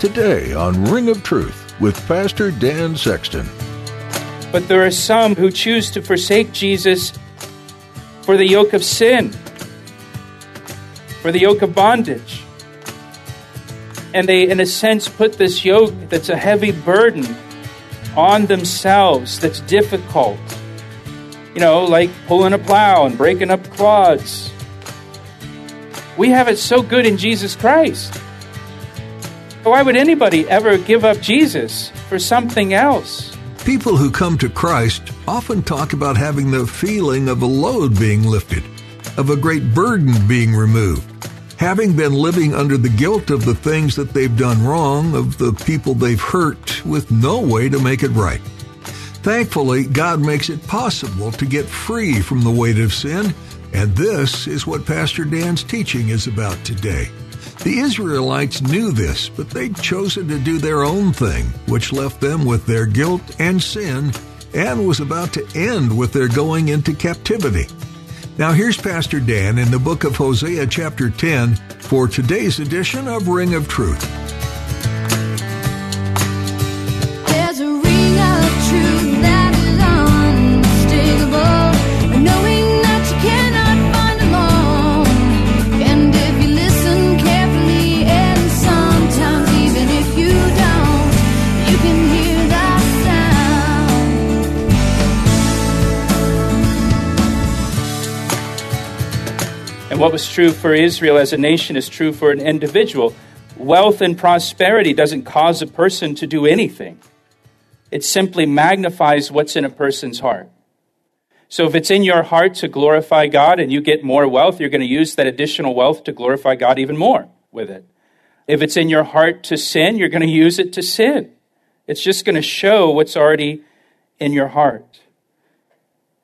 Today on Ring of Truth with Pastor Dan Sexton. But there are some who choose to forsake Jesus for the yoke of sin, for the yoke of bondage. And they, in a sense, put this yoke that's a heavy burden on themselves that's difficult. You know, like pulling a plow and breaking up clods. We have it so good in Jesus Christ. Why would anybody ever give up Jesus for something else? People who come to Christ often talk about having the feeling of a load being lifted, of a great burden being removed. Having been living under the guilt of the things that they've done wrong, of the people they've hurt, with no way to make it right. Thankfully, God makes it possible to get free from the weight of sin, and this is what Pastor Dan's teaching is about today. The Israelites knew this, but they'd chosen to do their own thing, which left them with their guilt and sin and was about to end with their going into captivity. Now, here's Pastor Dan in the book of Hosea, chapter 10, for today's edition of Ring of Truth. What was true for Israel as a nation is true for an individual. Wealth and prosperity doesn't cause a person to do anything, it simply magnifies what's in a person's heart. So if it's in your heart to glorify God and you get more wealth, you're going to use that additional wealth to glorify God even more with it. If it's in your heart to sin, you're going to use it to sin. It's just going to show what's already in your heart.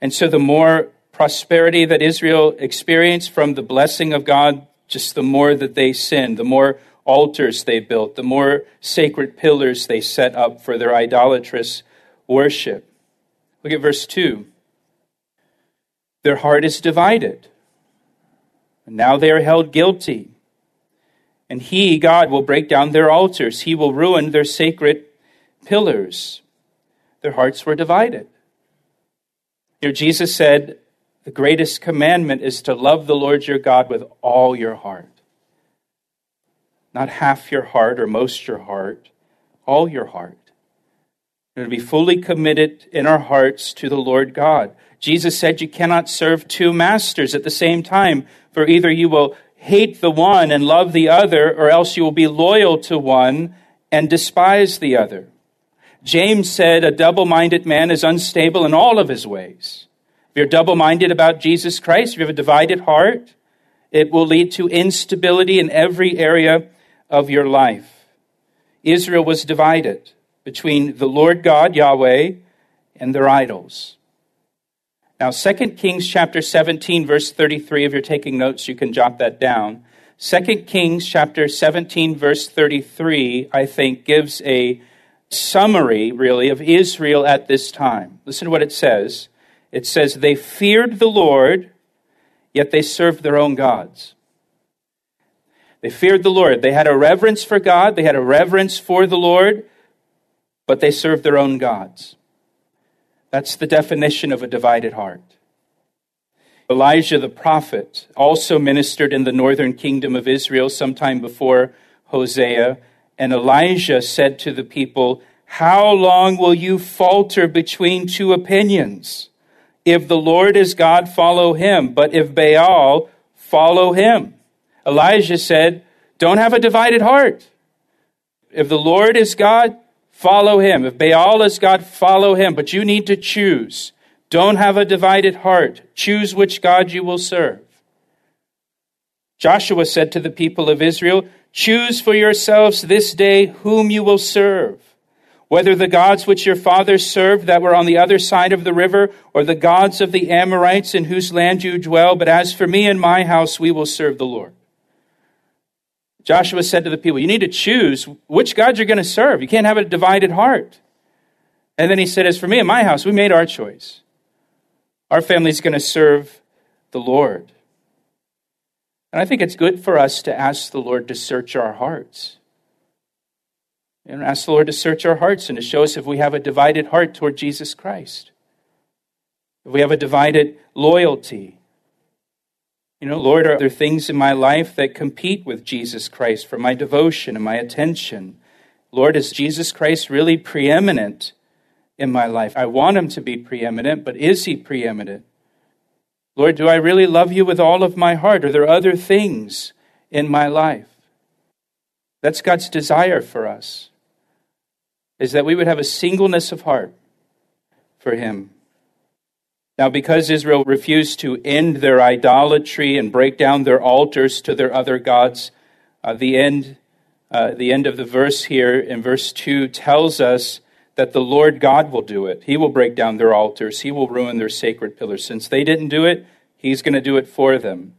And so the more prosperity that Israel experienced from the blessing of God, just the more that they sinned, the more altars they built, the more sacred pillars they set up for their idolatrous worship. Look at verse 2. Their heart is divided. And now they are held guilty. And he, God, will break down their altars. He will ruin their sacred pillars. Their hearts were divided. Here, Jesus said, The greatest commandment is to love the Lord your God with all your heart. Not half your heart or most your heart, all your heart. And to be fully committed in our hearts to the Lord God. Jesus said you cannot serve two masters at the same time, for either you will hate the one and love the other, or else you will be loyal to one and despise the other. James said a double minded man is unstable in all of his ways. If you're double minded about Jesus Christ, if you have a divided heart, it will lead to instability in every area of your life. Israel was divided between the Lord God, Yahweh, and their idols. Now, 2 Kings chapter 17, verse 33, if you're taking notes, you can jot that down. 2 Kings chapter 17, verse 33, I think, gives a summary, really, of Israel at this time. Listen to what it says. It says, They feared the Lord, yet they served their own gods. They feared the Lord. They had a reverence for God, they had a reverence for the Lord, but they served their own gods. That's the definition of a divided heart. Elijah the prophet also ministered in the northern kingdom of Israel sometime before Hosea. And Elijah said to the people, How long will you falter between two opinions? If the Lord is God, follow him. But if Baal, follow him. Elijah said, Don't have a divided heart. If the Lord is God, follow him. If Baal is God, follow him. But you need to choose. Don't have a divided heart. Choose which God you will serve. Joshua said to the people of Israel, Choose for yourselves this day whom you will serve, whether the gods which your fathers served that were on the other side of the river, or the gods of the Amorites in whose land you dwell. But as for me and my house, we will serve the Lord. Joshua said to the people, You need to choose which God you're going to serve. You can't have a divided heart. And then he said, As for me and my house, we made our choice. Our family's going to serve the Lord. And I think it's good for us to ask the Lord to search our hearts. And ask the Lord to search our hearts and to show us if we have a divided heart toward Jesus Christ. If we have a divided loyalty. You know, Lord, are there things in my life that compete with Jesus Christ for my devotion and my attention? Lord, is Jesus Christ really preeminent in my life? I want him to be preeminent, but is he preeminent? Lord, do I really love you with all of my heart? Are there other things in my life? That's God's desire for us, is that we would have a singleness of heart for him. Now, because Israel refused to end their idolatry and break down their altars to their other gods, uh, the end, uh, the end of the verse here in verse 2 tells us that the Lord God will do it. He will break down their altars, He will ruin their sacred pillars. Since they didn't do it, He's going to do it for them.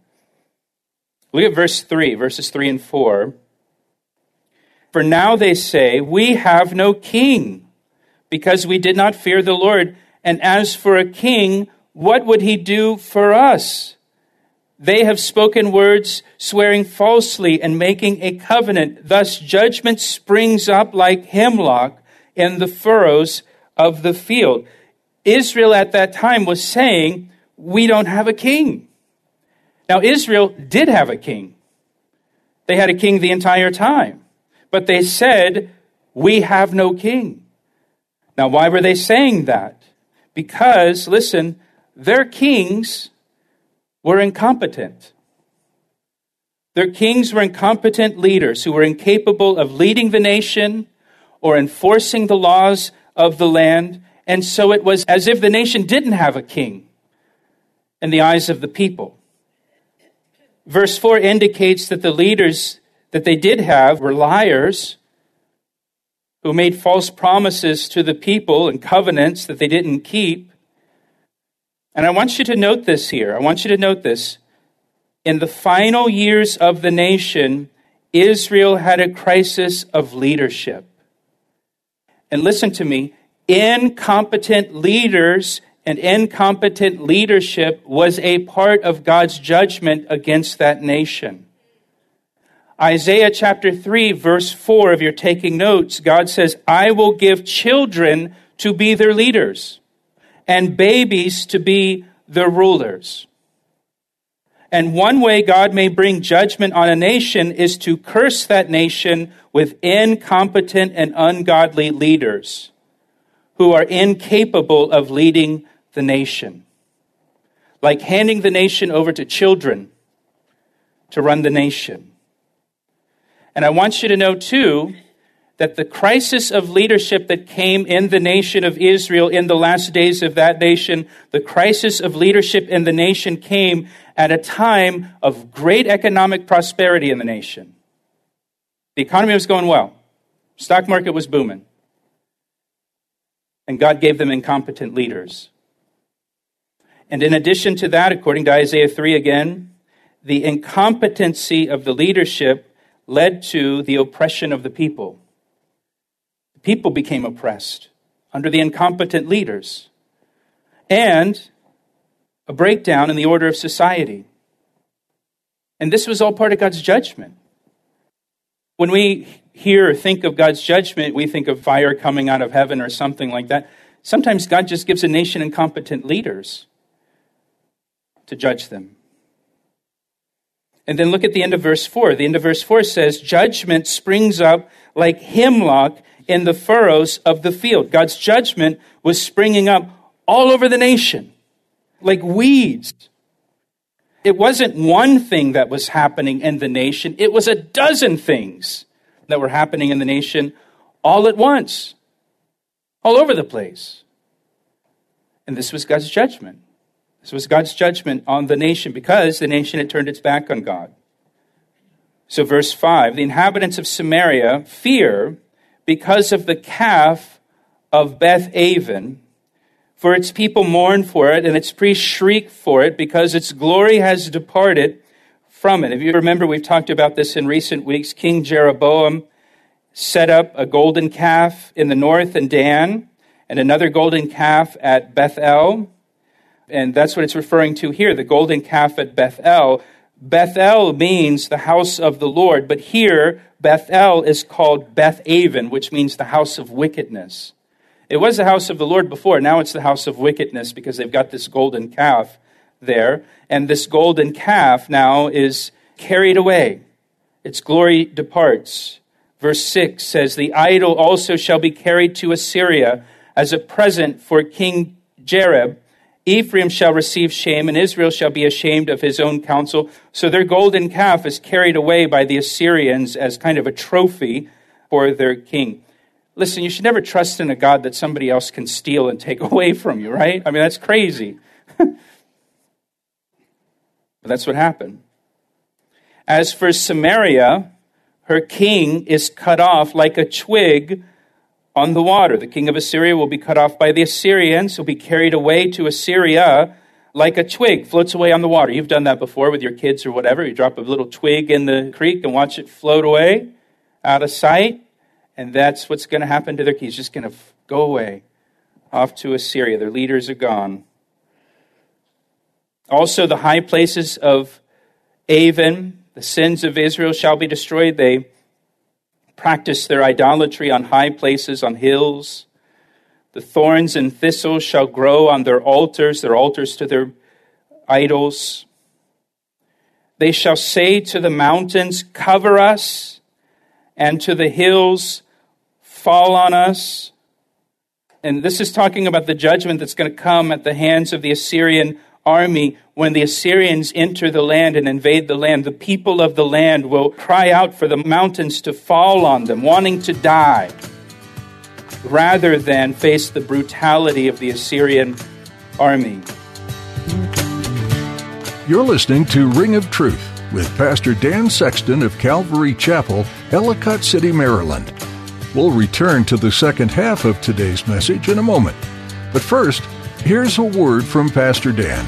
Look at verse 3, verses 3 and 4. For now they say, We have no king, because we did not fear the Lord. And as for a king, what would he do for us? They have spoken words, swearing falsely and making a covenant. Thus judgment springs up like hemlock in the furrows of the field. Israel at that time was saying, We don't have a king. Now, Israel did have a king. They had a king the entire time. But they said, We have no king. Now, why were they saying that? Because, listen, their kings were incompetent. Their kings were incompetent leaders who were incapable of leading the nation or enforcing the laws of the land. And so it was as if the nation didn't have a king in the eyes of the people. Verse 4 indicates that the leaders that they did have were liars who made false promises to the people and covenants that they didn't keep. And I want you to note this here. I want you to note this. In the final years of the nation, Israel had a crisis of leadership and listen to me, incompetent leaders and incompetent leadership was a part of God's judgment against that nation. Isaiah chapter 3, verse 4, if you're taking notes, God says, I will give children to be their leaders and babies to be their rulers. And one way God may bring judgment on a nation is to curse that nation with incompetent and ungodly leaders who are incapable of leading the nation. Like handing the nation over to children to run the nation. And I want you to know, too, that the crisis of leadership that came in the nation of Israel in the last days of that nation, the crisis of leadership in the nation came at a time of great economic prosperity in the nation. The economy was going well, stock market was booming. And God gave them incompetent leaders. And in addition to that, according to Isaiah 3 again, the incompetency of the leadership led to the oppression of the people The people became oppressed under the incompetent leaders, and a breakdown in the order of society. And this was all part of God's judgment. When we hear or think of God's judgment, we think of fire coming out of heaven or something like that. Sometimes God just gives a nation incompetent leaders to judge them. And then look at the end of verse 4. The end of verse 4 says, Judgment springs up like hemlock in the furrows of the field. God's judgment was springing up all over the nation, like weeds. It wasn't one thing that was happening in the nation, it was a dozen things that were happening in the nation all at once, all over the place. And this was God's judgment. This was God's judgment on the nation because the nation had turned its back on God. So, verse 5 the inhabitants of Samaria fear because of the calf of Beth Aven, for its people mourn for it, and its priests shriek for it because its glory has departed from it. If you remember, we've talked about this in recent weeks. King Jeroboam set up a golden calf in the north in Dan, and another golden calf at Bethel. And that's what it's referring to here the golden calf at Bethel. Bethel means the house of the Lord, but here Bethel is called Beth Aven, which means the house of wickedness. It was the house of the Lord before, now it's the house of wickedness because they've got this golden calf there. And this golden calf now is carried away, its glory departs. Verse 6 says, The idol also shall be carried to Assyria as a present for King Jareb Ephraim shall receive shame, and Israel shall be ashamed of his own counsel. So their golden calf is carried away by the Assyrians as kind of a trophy for their king. Listen, you should never trust in a God that somebody else can steal and take away from you, right? I mean, that's crazy. but that's what happened. As for Samaria, her king is cut off like a twig on the water. The king of Assyria will be cut off by the Assyrians. He'll be carried away to Assyria like a twig floats away on the water. You've done that before with your kids or whatever. You drop a little twig in the creek and watch it float away out of sight. And that's what's going to happen to their king. He's just going to go away off to Assyria. Their leaders are gone. Also, the high places of Aven, the sins of Israel shall be destroyed. They practice their idolatry on high places, on hills. The thorns and thistles shall grow on their altars, their altars to their idols. They shall say to the mountains, Cover us, and to the hills, Fall on us. And this is talking about the judgment that's going to come at the hands of the Assyrian army, when the Assyrians enter the land and invade the land, the people of the land will cry out for the mountains to fall on them, wanting to die, rather than face the brutality of the Assyrian army. You're listening to Ring of Truth with Pastor Dan Sexton of Calvary Chapel, Ellicott City, Maryland. We'll return to the second half of today's message in a moment. But first, here's a word from Pastor Dan.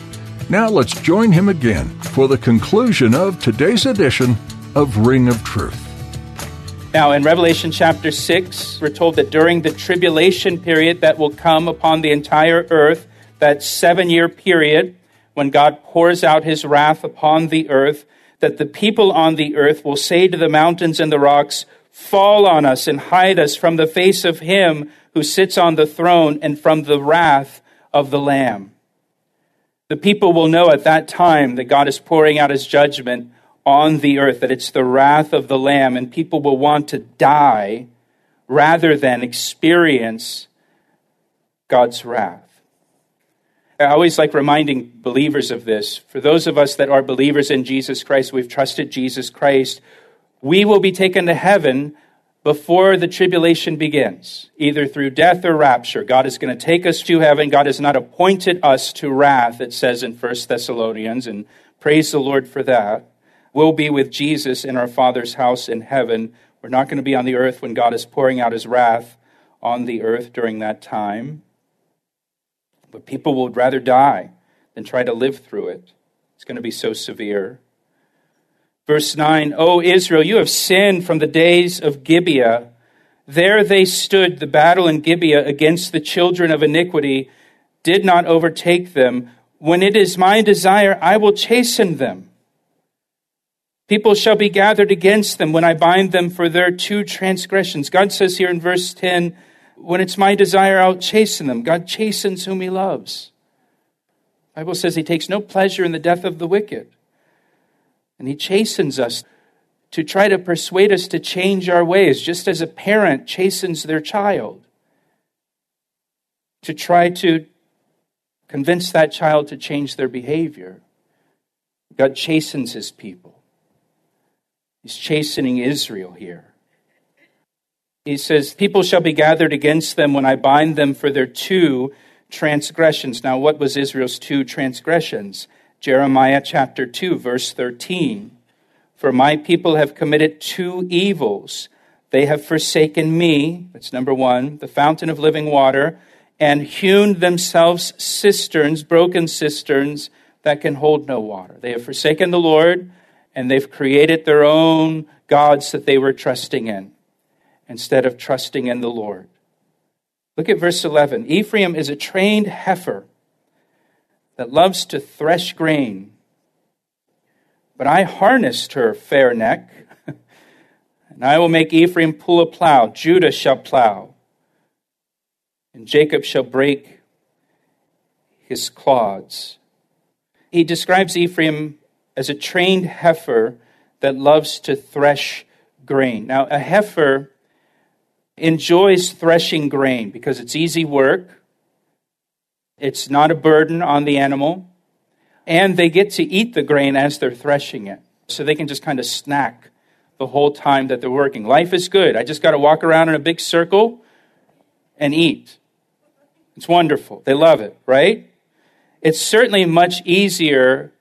Now let's join him again for the conclusion of today's edition of Ring of Truth. Now, in Revelation chapter 6, we're told that during the tribulation period that will come upon the entire earth, that seven year period when God pours out his wrath upon the earth, that the people on the earth will say to the mountains and the rocks, Fall on us and hide us from the face of him who sits on the throne and from the wrath of the Lamb. The people will know at that time that God is pouring out his judgment on the earth, that it's the wrath of the Lamb, and people will want to die rather than experience God's wrath. I always like reminding believers of this. For those of us that are believers in Jesus Christ, we've trusted Jesus Christ, we will be taken to heaven before the tribulation begins, either through death or rapture. God is going to take us to heaven. God has not appointed us to wrath, it says in 1 Thessalonians, and praise the Lord for that. We'll be with Jesus in our Father's house in heaven. We're not going to be on the earth when God is pouring out his wrath on the earth during that time. But people would rather die than try to live through it. It's going to be so severe. Verse 9, O Israel, you have sinned from the days of Gibeah. There they stood, the battle in Gibeah against the children of iniquity did not overtake them. When it is my desire, I will chasten them. People shall be gathered against them when I bind them for their two transgressions. God says here in verse 10, when it's my desire, I'll chasten them. God chastens whom he loves. The Bible says he takes no pleasure in the death of the wicked. And he chastens us to try to persuade us to change our ways, just as a parent chastens their child, to try to convince that child to change their behavior. God chastens his people. He's chastening Israel here. He says, People shall be gathered against them when I bind them for their two transgressions. Now, what was Israel's two transgressions? Jeremiah chapter 2, verse 13. For my people have committed two evils. They have forsaken me, that's number one, the fountain of living water, and hewn themselves cisterns, broken cisterns that can hold no water. They have forsaken the Lord, and they've created their own gods that they were trusting in instead of trusting in the Lord. Look at verse 11. Ephraim is a trained heifer that loves to thresh grain. But I harnessed her fair neck, and I will make Ephraim pull a plow. Judah shall plow, and Jacob shall break his clods. He describes Ephraim as a trained heifer that loves to thresh grain. Now, a heifer enjoys threshing grain because it's easy work, it's not a burden on the animal, and they get to eat the grain as they're threshing it. So they can just kind of snack the whole time that they're working. Life is good. I just got to walk around in a big circle and eat. It's wonderful. They love it, right? It's certainly much easier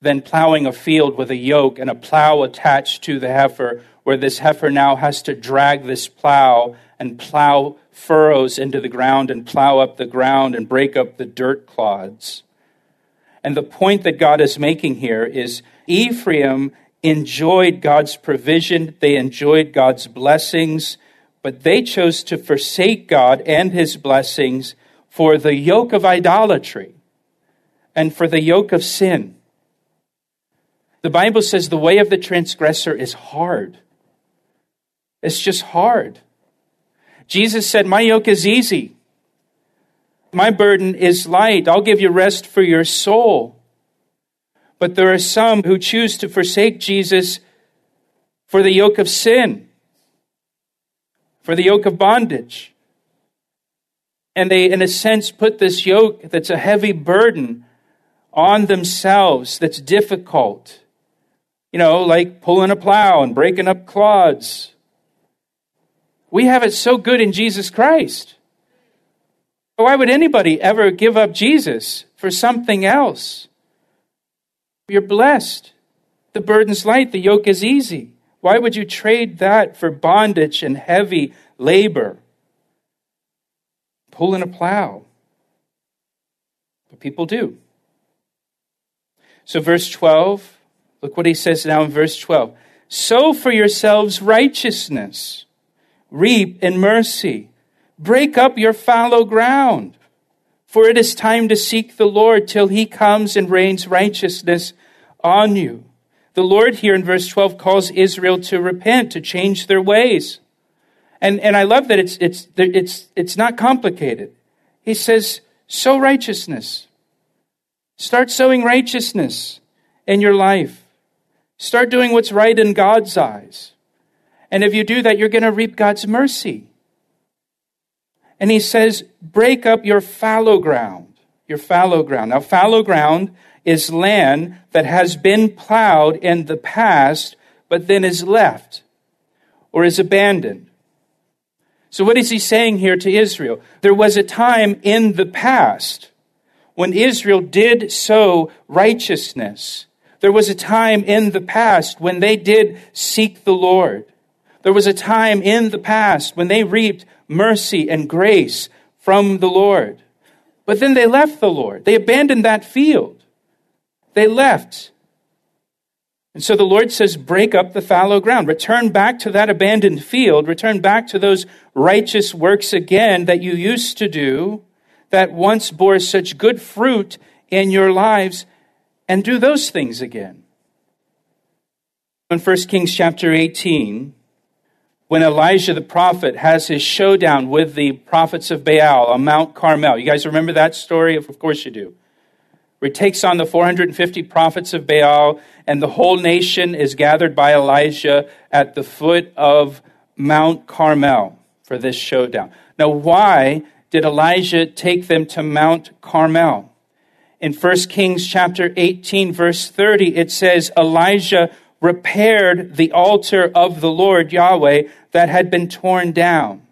than plowing a field with a yoke and a plow attached to the heifer where this heifer now has to drag this plow and plow furrows into the ground and plow up the ground and break up the dirt clods. And the point that God is making here is Ephraim enjoyed God's provision, they enjoyed God's blessings, but they chose to forsake God and his blessings for the yoke of idolatry and for the yoke of sin. The Bible says the way of the transgressor is hard. It's just hard. Jesus said, My yoke is easy. My burden is light. I'll give you rest for your soul. But there are some who choose to forsake Jesus for the yoke of sin, for the yoke of bondage. And they, in a sense, put this yoke that's a heavy burden on themselves that's difficult. You know, like pulling a plow and breaking up clods we have it so good in Jesus Christ. Why would anybody ever give up Jesus for something else? You're blessed. The burden's light, the yoke is easy. Why would you trade that for bondage and heavy labor? Pulling a plow. But people do. So, verse 12, look what he says now in verse 12. Sow for yourselves righteousness reap in mercy. Break up your fallow ground. For it is time to seek the Lord till he comes and rains righteousness on you. The Lord here in verse 12 calls Israel to repent, to change their ways. And, and I love that it's, it's, it's, it's not complicated. He says, sow righteousness. Start sowing righteousness in your life. Start doing what's right in God's eyes. And if you do that, you're going to reap God's mercy. And he says, break up your fallow ground. Your fallow ground. Now, fallow ground is land that has been plowed in the past, but then is left or is abandoned. So, what is he saying here to Israel? There was a time in the past when Israel did sow righteousness. There was a time in the past when they did seek the Lord. There was a time in the past when they reaped mercy and grace from the Lord. But then they left the Lord. They abandoned that field. They left. And so the Lord says, break up the fallow ground. Return back to that abandoned field. Return back to those righteous works again that you used to do, that once bore such good fruit in your lives, and do those things again. In 1 Kings chapter 18, when Elijah the prophet has his showdown with the prophets of Baal on Mount Carmel. You guys remember that story? Of course you do. where he takes on the 450 prophets of Baal, and the whole nation is gathered by Elijah at the foot of Mount Carmel for this showdown. Now, why did Elijah take them to Mount Carmel? In 1 Kings chapter 18 verse 30 it says Elijah repaired the altar of the Lord Yahweh that had been torn down.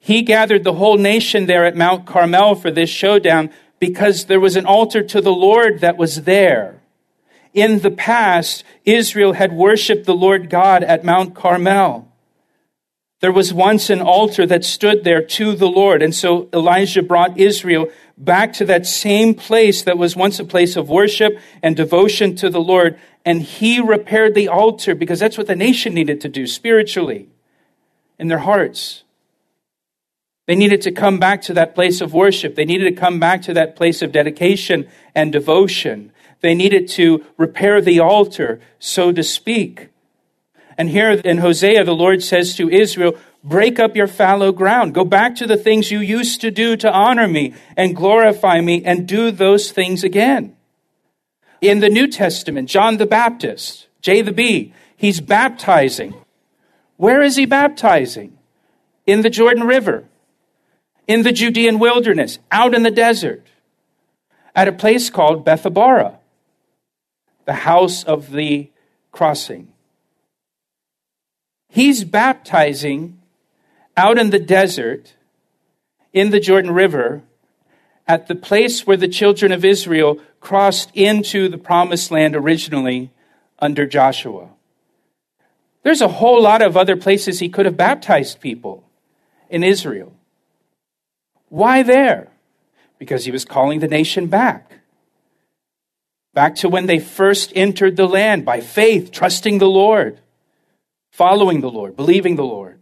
He gathered the whole nation there at Mount Carmel for this showdown because there was an altar to the Lord that was there. In the past, Israel had worshiped the Lord God at Mount Carmel. There was once an altar that stood there to the Lord. And so Elijah brought Israel back to that same place that was once a place of worship and devotion to the Lord. And he repaired the altar because that's what the nation needed to do spiritually in their hearts. They needed to come back to that place of worship. They needed to come back to that place of dedication and devotion. They needed to repair the altar, so to speak. And here in Hosea, the Lord says to Israel, break up your fallow ground. Go back to the things you used to do to honor me and glorify me and do those things again. In the New Testament, John the Baptist, J the B, he's baptizing. Where is he baptizing? In the Jordan River in the Judean wilderness, out in the desert, at a place called Bethabara, the house of the crossing. He's baptizing out in the desert, in the Jordan River, at the place where the children of Israel crossed into the promised land originally under Joshua. There's a whole lot of other places he could have baptized people in Israel. Why there? Because he was calling the nation back. Back to when they first entered the land by faith, trusting the Lord, following the Lord, believing the Lord.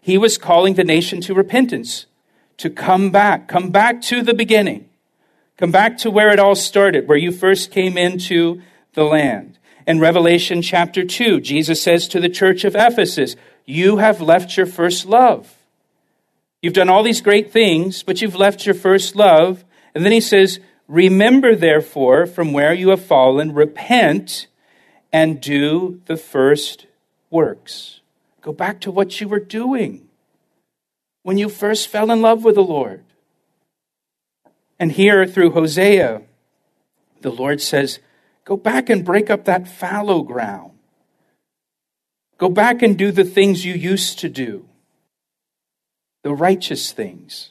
He was calling the nation to repentance, to come back, come back to the beginning, come back to where it all started, where you first came into the land. In Revelation chapter 2, Jesus says to the church of Ephesus, You have left your first love. You've done all these great things, but you've left your first love. And then he says, Remember, therefore, from where you have fallen, repent and do the first works. Go back to what you were doing when you first fell in love with the Lord. And here, through Hosea, the Lord says, Go back and break up that fallow ground. Go back and do the things you used to do the righteous things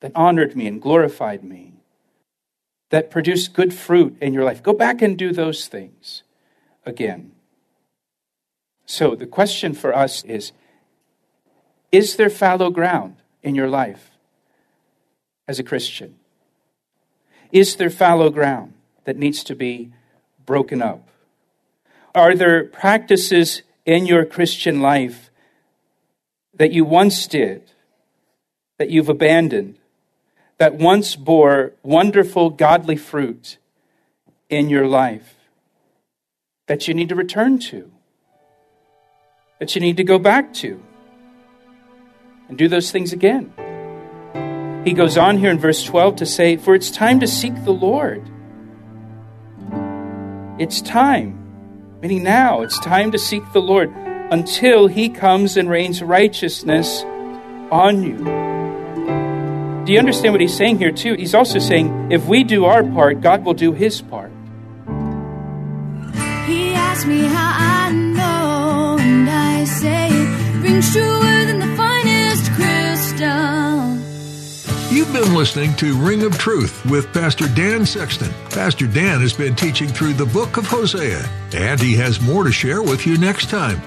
that honored me and glorified me, that produced good fruit in your life. Go back and do those things again. So the question for us is Is there fallow ground in your life as a Christian? Is there fallow ground that needs to be broken up? Are there practices in your Christian life that you once did that you've abandoned that once bore wonderful godly fruit in your life that you need to return to, that you need to go back to, and do those things again. He goes on here in verse 12 to say, For it's time to seek the Lord. It's time, meaning now, it's time to seek the Lord until he comes and rains righteousness on you. Do you understand what he's saying here, too? He's also saying if we do our part, God will do his part. He asked me how I been listening to Ring of Truth with Pastor Dan Sexton. Pastor Dan has been teaching through the book of Hosea, and he has more to share with you next time.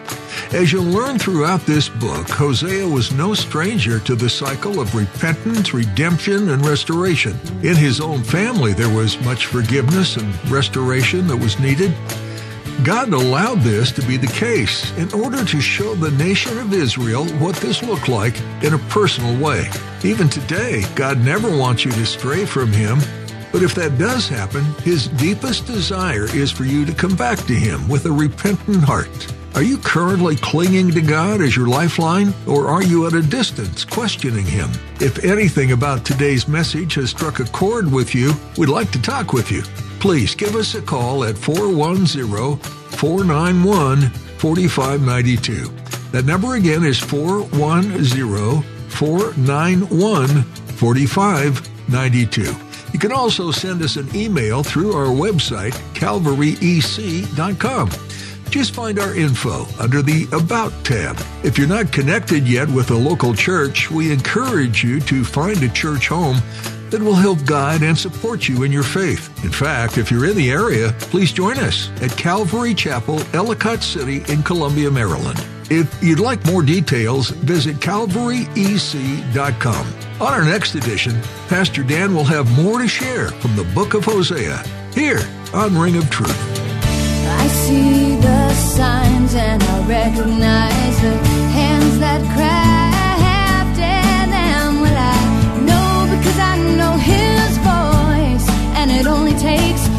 As you'll learn throughout this book, Hosea was no stranger to the cycle of repentance, redemption, and restoration. In his own family, there was much forgiveness and restoration that was needed. God allowed this to be the case in order to show the nation of Israel what this looked like in a personal way. Even today, God never wants you to stray from Him, but if that does happen, His deepest desire is for you to come back to Him with a repentant heart. Are you currently clinging to God as your lifeline, or are you at a distance questioning Him? If anything about today's message has struck a chord with you, we'd like to talk with you. Please give us a call at 410 491 4592. That number again is 410 491 4592. You can also send us an email through our website, calvaryec.com. Just find our info under the About tab. If you're not connected yet with a local church, we encourage you to find a church home that will help guide and support you in your faith. In fact, if you're in the area, please join us at Calvary Chapel, Ellicott City in Columbia, Maryland. If you'd like more details, visit calvaryec.com. On our next edition, Pastor Dan will have more to share from the book of Hosea here on Ring of Truth. I see the signs and I recognize the hands that it